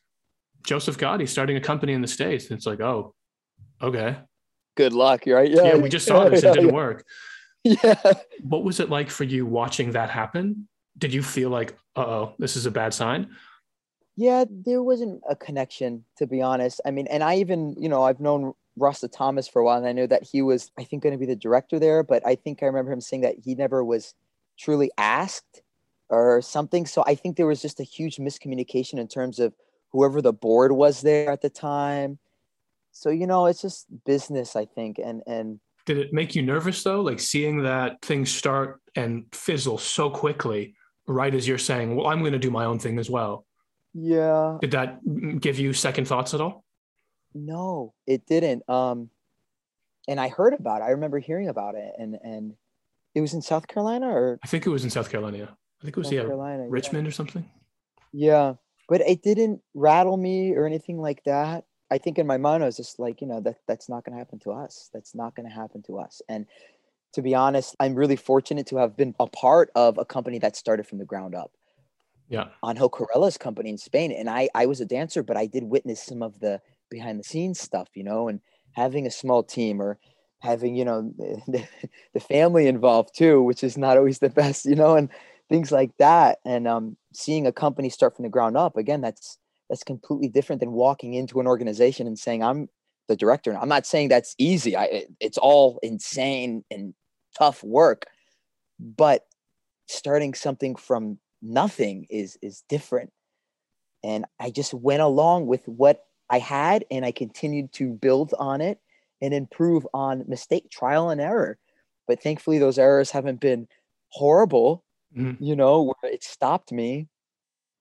[SPEAKER 1] Joseph Gatti starting a company in the States. And it's like, oh, okay.
[SPEAKER 2] Good luck, right?
[SPEAKER 1] Yeah, Yeah, we just saw this. It didn't work. *laughs*
[SPEAKER 2] Yeah.
[SPEAKER 1] What was it like for you watching that happen? Did you feel like, uh oh, this is a bad sign?
[SPEAKER 2] Yeah, there wasn't a connection, to be honest. I mean, and I even, you know, I've known Rasta Thomas for a while, and I know that he was, I think, going to be the director there. But I think I remember him saying that he never was truly asked or something. So I think there was just a huge miscommunication in terms of whoever the board was there at the time. So you know, it's just business, I think, and and
[SPEAKER 1] Did it make you nervous though? Like seeing that things start and fizzle so quickly, right as you're saying, well, I'm going to do my own thing as well.
[SPEAKER 2] yeah,
[SPEAKER 1] Did that give you second thoughts at all?
[SPEAKER 2] No, it didn't. Um, and I heard about it. I remember hearing about it, and and it was in South Carolina or
[SPEAKER 1] I think it was in South Carolina. I think it was,
[SPEAKER 2] South
[SPEAKER 1] yeah,
[SPEAKER 2] Carolina. yeah.
[SPEAKER 1] Richmond or something.
[SPEAKER 2] Yeah, but it didn't rattle me or anything like that. I think in my mind I was just like, you know, that that's not going to happen to us. That's not going to happen to us. And to be honest, I'm really fortunate to have been a part of a company that started from the ground up.
[SPEAKER 1] Yeah.
[SPEAKER 2] Angel Corella's company in Spain. And I, I was a dancer, but I did witness some of the behind the scenes stuff, you know, and having a small team or having, you know, *laughs* the, the family involved too, which is not always the best, you know, and things like that. And um, seeing a company start from the ground up, again, that's that's completely different than walking into an organization and saying, I'm the director. And I'm not saying that's easy. I it, it's all insane and tough work, but starting something from nothing is is different and i just went along with what i had and i continued to build on it and improve on mistake trial and error but thankfully those errors haven't been horrible
[SPEAKER 1] Mhm.
[SPEAKER 2] you know where it stopped me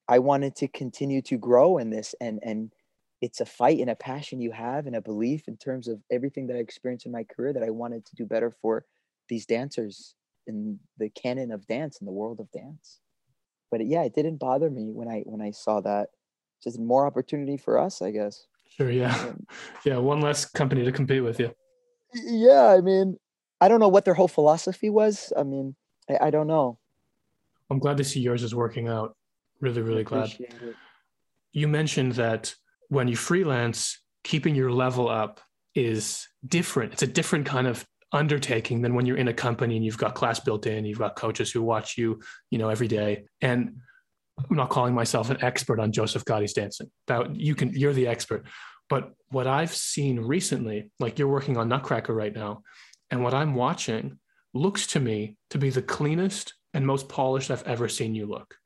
[SPEAKER 2] i wanted to continue to grow in this and and it's a fight and a passion you have and a belief in terms of everything that i experienced in my career that i wanted to do better for these dancers in the canon of dance in the world of dance but yeah it didn't bother me when i when i saw that just more opportunity for us i guess
[SPEAKER 1] Sure. Yeah.
[SPEAKER 2] Um, *laughs*
[SPEAKER 1] Yeah. One less company to compete with you.
[SPEAKER 2] yeah i mean i don't know what their whole philosophy was i mean i, I don't know
[SPEAKER 1] I'm glad to see yours is working out. Really, really glad.
[SPEAKER 2] It.
[SPEAKER 1] you mentioned that when you freelance, keeping your level up is different. It's a different kind of undertaking than when you're in a company and you've got class built in, you've got coaches who watch you, you know, every day. And I'm not calling myself an expert on Joseph Gatti's dancing. That you can, you're the expert. But what I've seen recently, like you're working on Nutcracker right now, and what I'm watching looks to me to be the cleanest and most polished I've ever seen you look.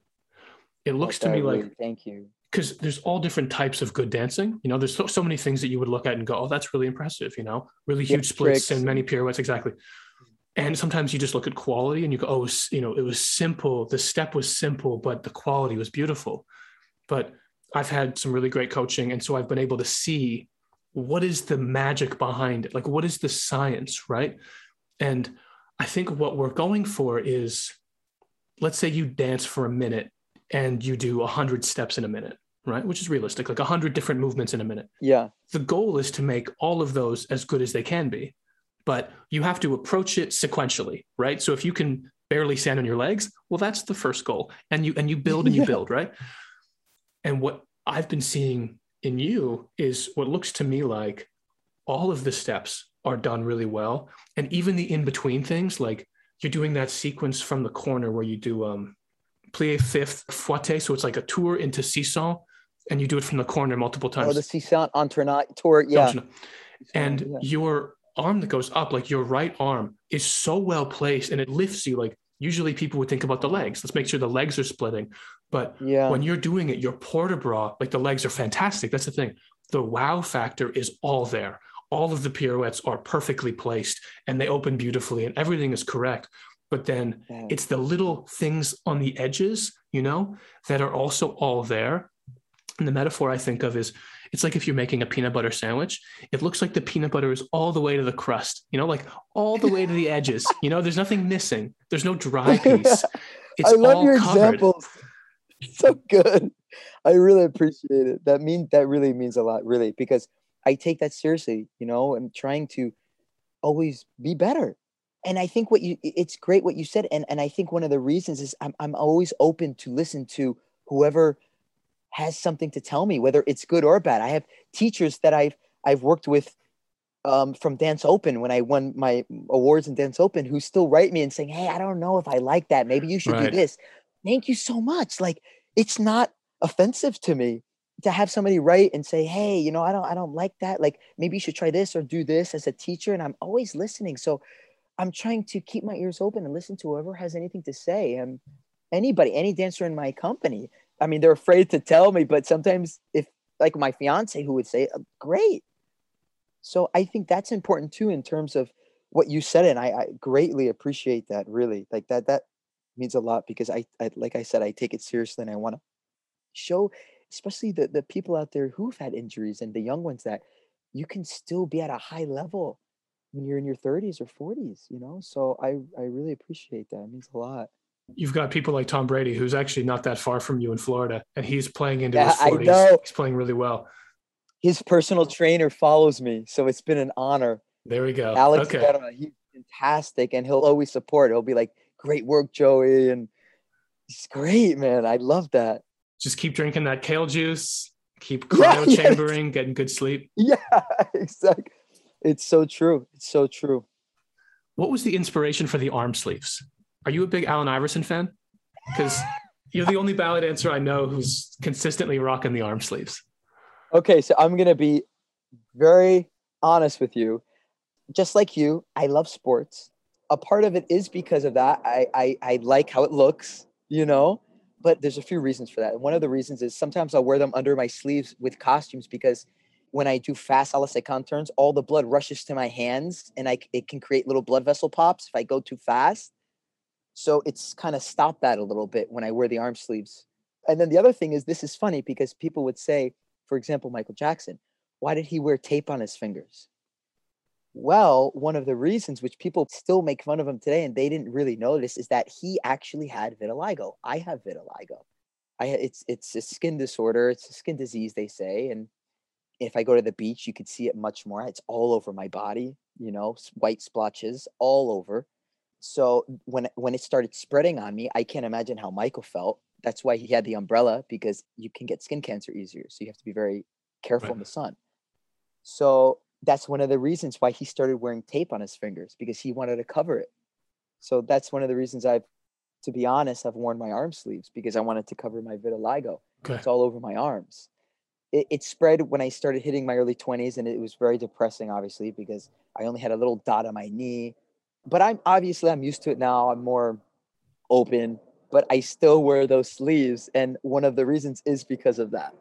[SPEAKER 1] It looks to me like
[SPEAKER 2] thank you
[SPEAKER 1] because there's all different types of good dancing. You know, there's so, so many things that you would look at and go, oh, that's really impressive. You know, really
[SPEAKER 2] Yeah,
[SPEAKER 1] huge splits
[SPEAKER 2] tricks.
[SPEAKER 1] and many pirouettes. Exactly. And sometimes you just look at quality and you go, oh, you know, it was simple. The step was simple, but the quality was beautiful. But I've had some really great coaching. And so I've been able to see what is the magic behind it? Like, what is the science? Right. And I think what we're going for is let's say you dance for a minute and you do 100 steps in a minute, right? Which is realistic, like 100 different movements in a minute.
[SPEAKER 2] Yeah.
[SPEAKER 1] The goal is to make all of those as good as they can be, but you have to approach it sequentially, right? So if you can barely stand on your legs, well, that's the first goal. And you and you build and you *laughs*
[SPEAKER 2] Yeah.
[SPEAKER 1] build, right? And what I've been seeing in you is what looks to me like all of the steps are done really well. And even the in-between things, like you're doing that sequence from the corner where you do um plie fifth fouette. So it's like a tour into seesaw, and you do it from the corner multiple times.
[SPEAKER 2] Oh, the sissonne en tournant. Yeah.
[SPEAKER 1] Don't you know? And
[SPEAKER 2] Yeah.
[SPEAKER 1] your arm that goes up, like your right arm, is so well placed and it lifts you. Like usually people would think about the legs. Let's make sure the legs are splitting. But
[SPEAKER 2] Yeah.
[SPEAKER 1] when you're doing it, your port de bras, like the legs are fantastic. That's the thing. The wow factor is all there. All of the pirouettes are perfectly placed and they open beautifully and everything is correct. But then it's the little things on the edges, you know, that are also all there. And the metaphor I think of is it's like if you're making a peanut butter sandwich, it looks like the peanut butter is all the way to the crust, you know, like all the way to the edges. *laughs* You know, there's nothing missing. There's no dry *laughs* piece. It's
[SPEAKER 2] I love your
[SPEAKER 1] covered.
[SPEAKER 2] examples. So good. I really appreciate it. That mean that really means a lot, really, because I take that seriously. You know, I'm trying to always be better. And I think what you it's great what you said. And and I think one of the reasons is I'm I'm always open to listen to whoever has something to tell me, whether it's good or bad. I have teachers that I've I've worked with um, from Dance Open when I won my awards in Dance Open who still write me and saying, Hey, I don't know if I like that. Maybe you should
[SPEAKER 1] Right.
[SPEAKER 2] do this. Thank you so much. Like it's not offensive to me to have somebody write and say, Hey, you know, I don't I don't like that. Like maybe you should try this or do this as a teacher. And I'm always listening. So I'm trying to keep my ears open and listen to whoever has anything to say. And anybody, any dancer in my company. I mean, they're afraid to tell me, but sometimes if like my fiance who would say, "Uh, great. So I think that's important too in terms of what you said, and I, I greatly appreciate that. Really, like that. That means a lot because I, I, like I said, I take it seriously, and I want to show, especially the the people out there who've had injuries and the young ones that you can still be at a high level when you're in your 30s or 40s. You know, so I I really appreciate that. It means a lot.
[SPEAKER 1] You've got people like Tom Brady, who's actually not that far from you in Florida, and he's playing into
[SPEAKER 2] Yeah,
[SPEAKER 1] his
[SPEAKER 2] I
[SPEAKER 1] 40s.
[SPEAKER 2] know.
[SPEAKER 1] He's playing really well.
[SPEAKER 2] His personal trainer follows me, so it's been an honor.
[SPEAKER 1] There we go.
[SPEAKER 2] Alex
[SPEAKER 1] okay.
[SPEAKER 2] He's fantastic, and he'll always support. He'll be like, "Great work, Joey," and he's great, man. I love that.
[SPEAKER 1] Just keep drinking that kale juice, keep *laughs*
[SPEAKER 2] Yeah,
[SPEAKER 1] cryo chambering, getting good sleep.
[SPEAKER 2] Yeah, *laughs* exactly. It's so true. It's so true.
[SPEAKER 1] What was the inspiration for the arm sleeves? Are you a big Allen Iverson fan? Because you're the only ballet dancer I know who's consistently rocking the arm sleeves.
[SPEAKER 2] Okay, so I'm gonna be very honest with you. Just like you, I love sports. A part of it is because of that. I I, I like how it looks, you know. But there's a few reasons for that. And one of the reasons is sometimes I'll wear them under my sleeves with costumes because when I do fast a turns, all the blood rushes to my hands and I it can create little blood vessel pops if I go too fast. So it's kind of stopped that a little bit when I wear the arm sleeves. And then the other thing is this is funny because people would say, for example, Michael Jackson, why did he wear tape on his fingers? Well, one of the reasons which people still make fun of him today and they didn't really notice is that he actually had vitiligo. I have vitiligo. I it's it's a skin disorder, it's a skin disease they say and if I go to the beach, you could see it much more. It's all over my body, you know, white splotches all over. So when when it started spreading on me, I can't imagine how Michael felt. That's why he had the umbrella because you can get skin cancer easier. So you have to be very careful
[SPEAKER 1] Right.
[SPEAKER 2] in the sun. So that's one of the reasons why he started wearing tape on his fingers because he wanted to cover it. So that's one of the reasons I've, to be honest, I've worn my arm sleeves because I wanted to cover my vitiligo.
[SPEAKER 1] Okay.
[SPEAKER 2] It's all over my arms. It, it spread when I started hitting my early 20s, and it was very depressing, obviously, because I only had a little dot on my knee. But I'm obviously I'm used to it now. I'm more open, but I still wear those sleeves, and one of the reasons is because of that.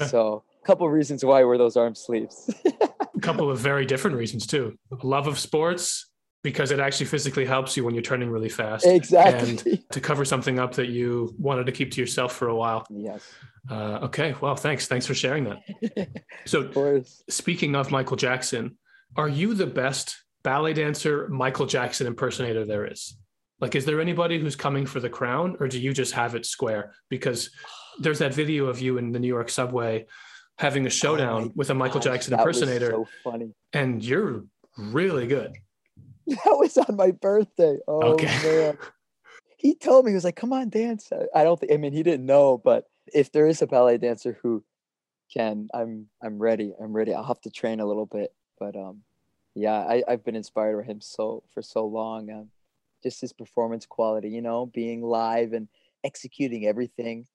[SPEAKER 1] Okay.
[SPEAKER 2] So, a couple of reasons why I wear those arm sleeves.
[SPEAKER 1] A *laughs* couple of very different reasons too. Love of sports because it actually physically helps you when you're turning really fast.
[SPEAKER 2] exactly.
[SPEAKER 1] To cover something up that you wanted to keep to yourself for a while.
[SPEAKER 2] yes,
[SPEAKER 1] Uh, okay. Well, thanks. Thanks for sharing that. *laughs* So
[SPEAKER 2] of
[SPEAKER 1] speaking of Michael Jackson, are you the best ballet dancer Michael Jackson impersonator there is? Like, is there anybody who's coming for the crown, or do you just have it square? Because there's that video of you in the New York subway having a showdown
[SPEAKER 2] Oh
[SPEAKER 1] with a Michael
[SPEAKER 2] gosh,
[SPEAKER 1] Jackson
[SPEAKER 2] that was
[SPEAKER 1] impersonator,
[SPEAKER 2] so funny.
[SPEAKER 1] and you're really good. *laughs*
[SPEAKER 2] That was on my birthday. Oh
[SPEAKER 1] Okay.
[SPEAKER 2] man. He told me he was like, "Come on, dance." I- don't think. I mean, he didn't know, but if there is a ballet dancer who can, I'm I'm ready. I'm ready. I'll have to train a little bit, but um, yeah, I I've been inspired by him so for so long. Um, just his performance quality, you know, being live and executing everything.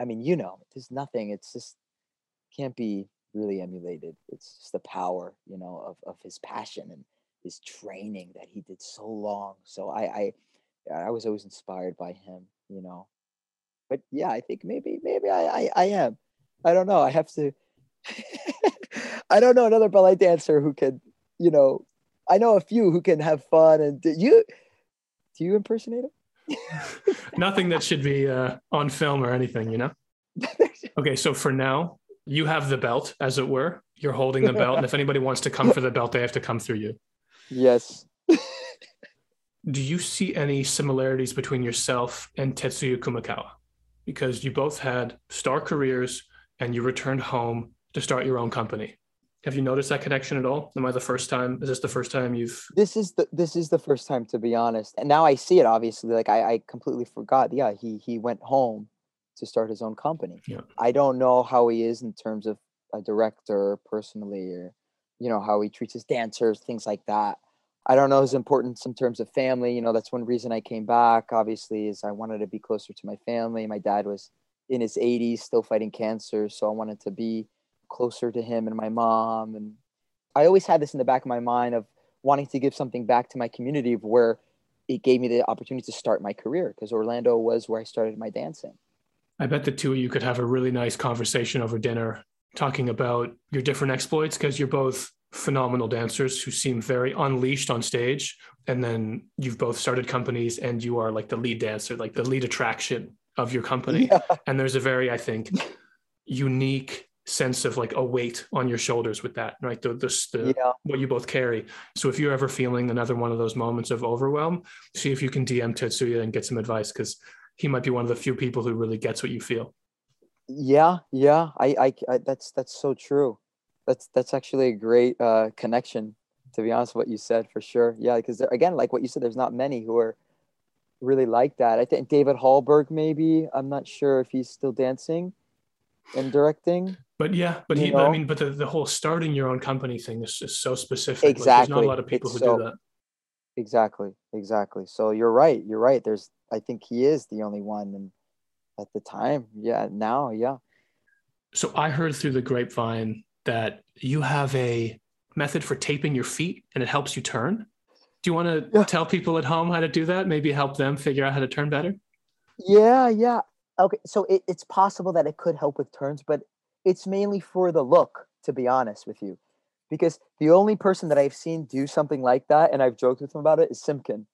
[SPEAKER 2] I mean, you know, there's nothing. It's just can't be really emulated. It's just the power, you know, of of his passion and his training that he did so long. So I I I was always inspired by him, you know. But yeah, I think maybe maybe I I, I am. I don't know. I have to. *laughs* I don't know another ballet dancer who can, you know. I know a few who can have fun and do you. Do you impersonate him? *laughs*
[SPEAKER 1] Nothing that should be uh, on film or anything, you know? *laughs* Okay, so for now, you have the belt, as it were. You're holding the belt. And if anybody wants to come for the belt, they have to come through you.
[SPEAKER 2] Yes. *laughs*
[SPEAKER 1] Do you see any similarities between yourself and Tetsuya Kumakawa? Because you both had star careers and you returned home to start your own company. Have you noticed that connection at all? Am I the first time? Is this the first time you've
[SPEAKER 2] This is the this is the first time to be honest. And now I see it obviously. Like I, I completely forgot. Yeah, he he went home to start his own company.
[SPEAKER 1] Yeah.
[SPEAKER 2] I don't know how he is in terms of a director personally or you know how he treats his dancers, things like that. I don't know his importance in terms of family. You know, that's one reason I came back, obviously, is I wanted to be closer to my family. My dad was in his 80s, still fighting cancer. So I wanted to be closer to him and my mom. And I always had this in the back of my mind of wanting to give something back to my community of where it gave me the opportunity to start my career because Orlando was where I started my dancing.
[SPEAKER 1] I bet the two of you could have a really nice conversation over dinner talking about your different exploits because you're both phenomenal dancers who seem very unleashed on stage. And then you've both started companies and you are like the lead dancer, like the lead attraction of your company.
[SPEAKER 2] Yeah.
[SPEAKER 1] And there's a very, I think, unique sense of like a weight on your shoulders with that, right? The, the, the
[SPEAKER 2] Yeah.
[SPEAKER 1] what you both carry. So if you're ever feeling another one of those moments of overwhelm, see if you can DM Tetsuya and get some advice because he might be one of the few people who really gets what you feel.
[SPEAKER 2] Yeah, yeah, I, I, I that's that's so true. That's that's actually a great uh, connection, to be honest. What you said for sure. Yeah, because again, like what you said, there's not many who are really like that. I think David Hallberg, maybe. I'm not sure if he's still dancing and directing.
[SPEAKER 1] But yeah, but he, but I mean, but the, the whole starting your own company thing is just so specific. Like, there's not a
[SPEAKER 2] Exactly.
[SPEAKER 1] lot of people
[SPEAKER 2] It's
[SPEAKER 1] who
[SPEAKER 2] so-
[SPEAKER 1] do that.
[SPEAKER 2] Exactly, exactly. So you're right. You're right. There's, I think he is the only one, and at the time, yeah. Now, yeah.
[SPEAKER 1] So I heard through the grapevine that you have a method for taping your feet and it helps you turn. Do you want to
[SPEAKER 2] Yeah.
[SPEAKER 1] tell people at home how to do that? Maybe help them figure out how to turn better?
[SPEAKER 2] Yeah, yeah. Okay, so it, it's possible that it could help with turns, but it's mainly for the look, to be honest with you. Because the only person that I've seen do something like that, and I've joked with him about it, is Simkin.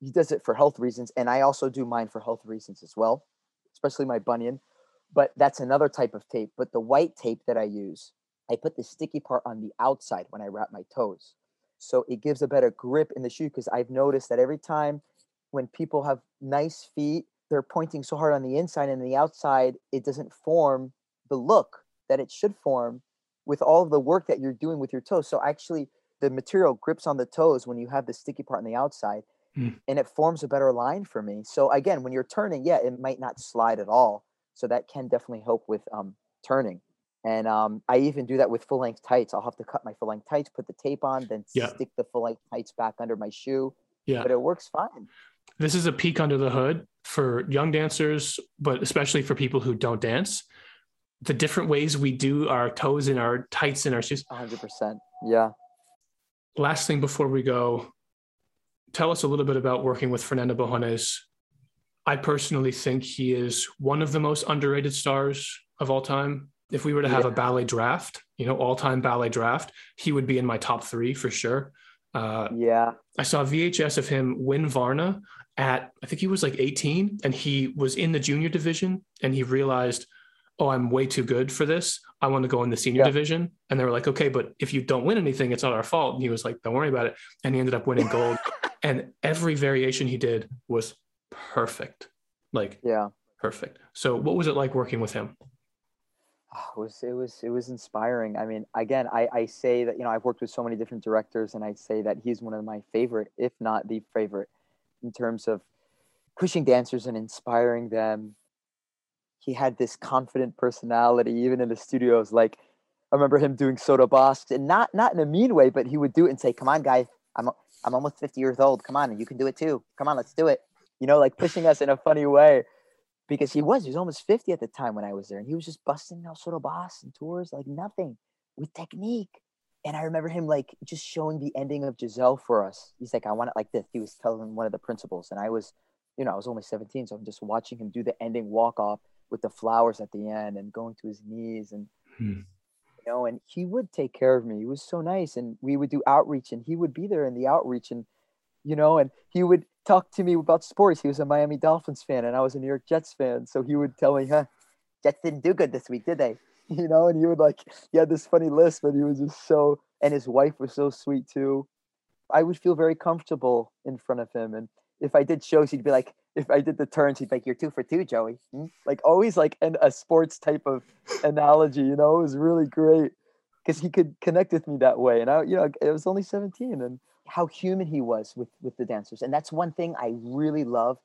[SPEAKER 2] He does it for health reasons, and I also do mine for health reasons as well, especially my bunion. But that's another type of tape. But the white tape that I use, I put the sticky part on the outside when I wrap my toes. So it gives a better grip in the shoe because I've noticed that every time when people have nice feet, they're pointing so hard on the inside and the outside, it doesn't form the look that it should form with all the work that you're doing with your toes. So actually, the material grips on the toes when you have the sticky part on the outside
[SPEAKER 1] Hmm.
[SPEAKER 2] and it forms a better line for me. So again, when you're turning, yeah, it might not slide at all. So that can definitely help with um, turning. And um, I even do that with full length tights. I'll have to cut my full length tights, put the tape on, then
[SPEAKER 1] Yeah.
[SPEAKER 2] stick the full length tights back under my shoe.
[SPEAKER 1] Yeah.
[SPEAKER 2] But it works fine.
[SPEAKER 1] This is a peek under the hood for young dancers, but especially for people who don't dance. The different ways we do our toes in our tights in our shoes.
[SPEAKER 2] 100%. Yeah.
[SPEAKER 1] Last thing before we go, tell us a little bit about working with Fernando Bujones. I personally think he is one of the most underrated stars of all time. If we were to have a ballet draft, you know, all time ballet draft, he would be in my top three for sure. Uh,
[SPEAKER 2] Yeah.
[SPEAKER 1] I saw VHS of him win Varna at, I think he was like 18, and he was in the junior division and he realized, oh, I'm way too good for this. I want to go in the senior
[SPEAKER 2] Yeah.
[SPEAKER 1] division. And they were like, okay, but if you don't win anything, it's not our fault. And he was like, don't worry about it. And he ended up winning gold. *laughs* and every variation he did was perfect. Like
[SPEAKER 2] Yeah.
[SPEAKER 1] perfect. So what was it like working with him?
[SPEAKER 2] Oh, it was it was it was inspiring. I mean, again, I, I say that you know I've worked with so many different directors, and I say that he's one of my favorite, if not the favorite, in terms of pushing dancers and inspiring them. He had this confident personality, even in the studios. Like I remember him doing saut de basques, and not not in a mean way, but he would do it and say, "Come on, guys, I'm I'm almost 50 years old. Come on, you can do it too. Come on, let's do it." You know, like pushing us in a funny way because he was he was almost 50 at the time when I was there and he was just busting out saut de basque and tours like nothing with technique. And I remember him like just showing the ending of Giselle for us. He's like, I want it like this. He was telling one of the principals, and I was, you know, I was only 17, so I'm just watching him do the ending walk off with the flowers at the end and going to his knees and
[SPEAKER 1] Hmm.
[SPEAKER 2] Know, and he would take care of me. He was so nice. And we would do outreach and he would be there in the outreach and you know, and he would talk to me about sports. He was a Miami Dolphins fan and I was a New York Jets fan. So he would tell me, huh, Jets didn't do good this week, did they? *laughs* You know, and he would like, he had this funny list, but he was just so, and his wife was so sweet too. I would feel very comfortable in front of him. And if I did shows, he'd be like, if I did the turns, he'd be like, you're two for two, Joey. Hmm? Like always like an, a sports type of analogy, you know, it was really great because he could connect with me that way. And I, you know, it was only 17 and how human he was with, with the dancers. And that's one thing I really love.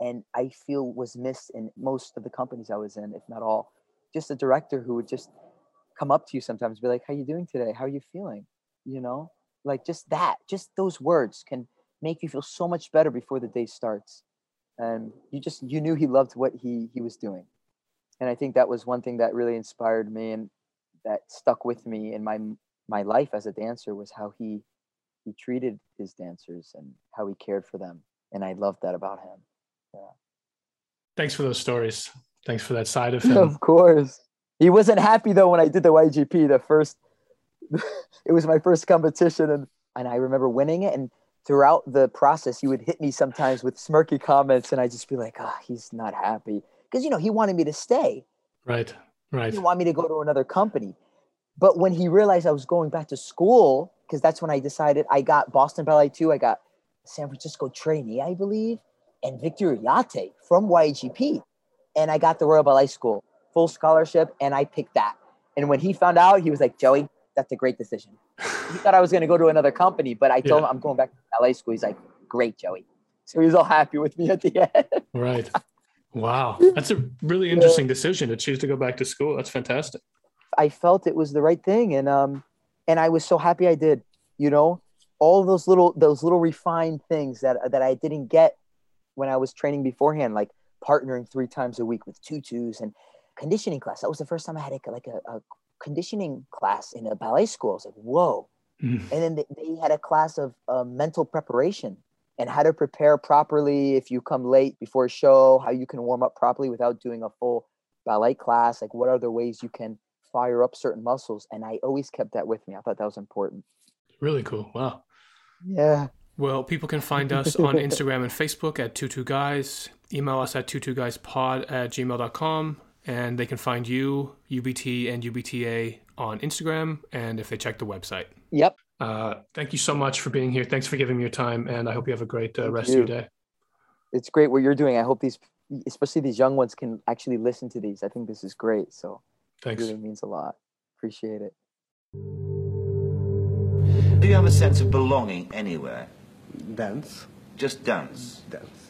[SPEAKER 2] And I feel was missed in most of the companies I was in, if not all, just a director who would just come up to you sometimes, be like, how you doing today? How are you feeling? You know, like just that, just those words can make you feel so much better before the day starts. And you just, you knew he loved what he, he was doing. And I think that was one thing that really inspired me and that stuck with me in my my life as a dancer was how he he treated his dancers and how he cared for them and i loved that about him yeah
[SPEAKER 1] Thanks for those stories. Thanks for that side of *laughs* him.
[SPEAKER 2] of course he wasn't happy though when i did the ygp the first *laughs* it was my first competition and and i remember winning it and throughout the process he would hit me sometimes with smirky comments and i'd just be like ah he's not happy because you know he wanted me to stay
[SPEAKER 1] Right. Right.
[SPEAKER 2] he didn't want me to go to another company. But when he realized I was going back to school, because that's when I decided I got Boston Ballet too. I got San Francisco trainee, I believe, and Victor Ullate from YGP. And I got the Royal Ballet School, full scholarship, and I picked that. And when he found out, he was like, Joey, that's a great decision. he thought I was going to go to another company, but I told
[SPEAKER 1] Yeah.
[SPEAKER 2] him I'm going back to LA school. He's like, great, Joey. So he was all happy with me at the end. *laughs*
[SPEAKER 1] Right. Wow. That's a really interesting decision to choose to go back to school. That's fantastic.
[SPEAKER 2] I felt it was the right thing, and um, and I was so happy I did. You know, all those little those little refined things that that I didn't get when I was training beforehand, like partnering three times a week with tutus and conditioning class. That was the first time I had like a, a conditioning class in a ballet school. I was like, whoa!
[SPEAKER 1] Mhm.
[SPEAKER 2] And then they, they had a class of uh, mental preparation and how to prepare properly if you come late before a show, how you can warm up properly without doing a full ballet class, like what other ways you can fire up certain muscles. And I always kept that with me. I thought that was important.
[SPEAKER 1] Really cool. Wow.
[SPEAKER 2] Yeah.
[SPEAKER 1] Well, people can find us on *laughs* Instagram and Facebook at Tutu Guys. Email us at tutuguyspod at gmail.com. And they can find you, UBT, and UBTA on Instagram. And if they check the website.
[SPEAKER 2] Yep.
[SPEAKER 1] Uh, thank you so much for being here. Thanks for giving me your time. And I hope you have a great uh,
[SPEAKER 2] Thank
[SPEAKER 1] rest of your day.
[SPEAKER 2] It's great what you're doing. I hope these, especially these young ones, can actually listen to these. I think this is great. So it
[SPEAKER 1] Thanks.
[SPEAKER 2] really means a lot. Appreciate it.
[SPEAKER 3] Do you have a sense of belonging anywhere?
[SPEAKER 4] Dance,
[SPEAKER 3] Just dance.
[SPEAKER 4] dance.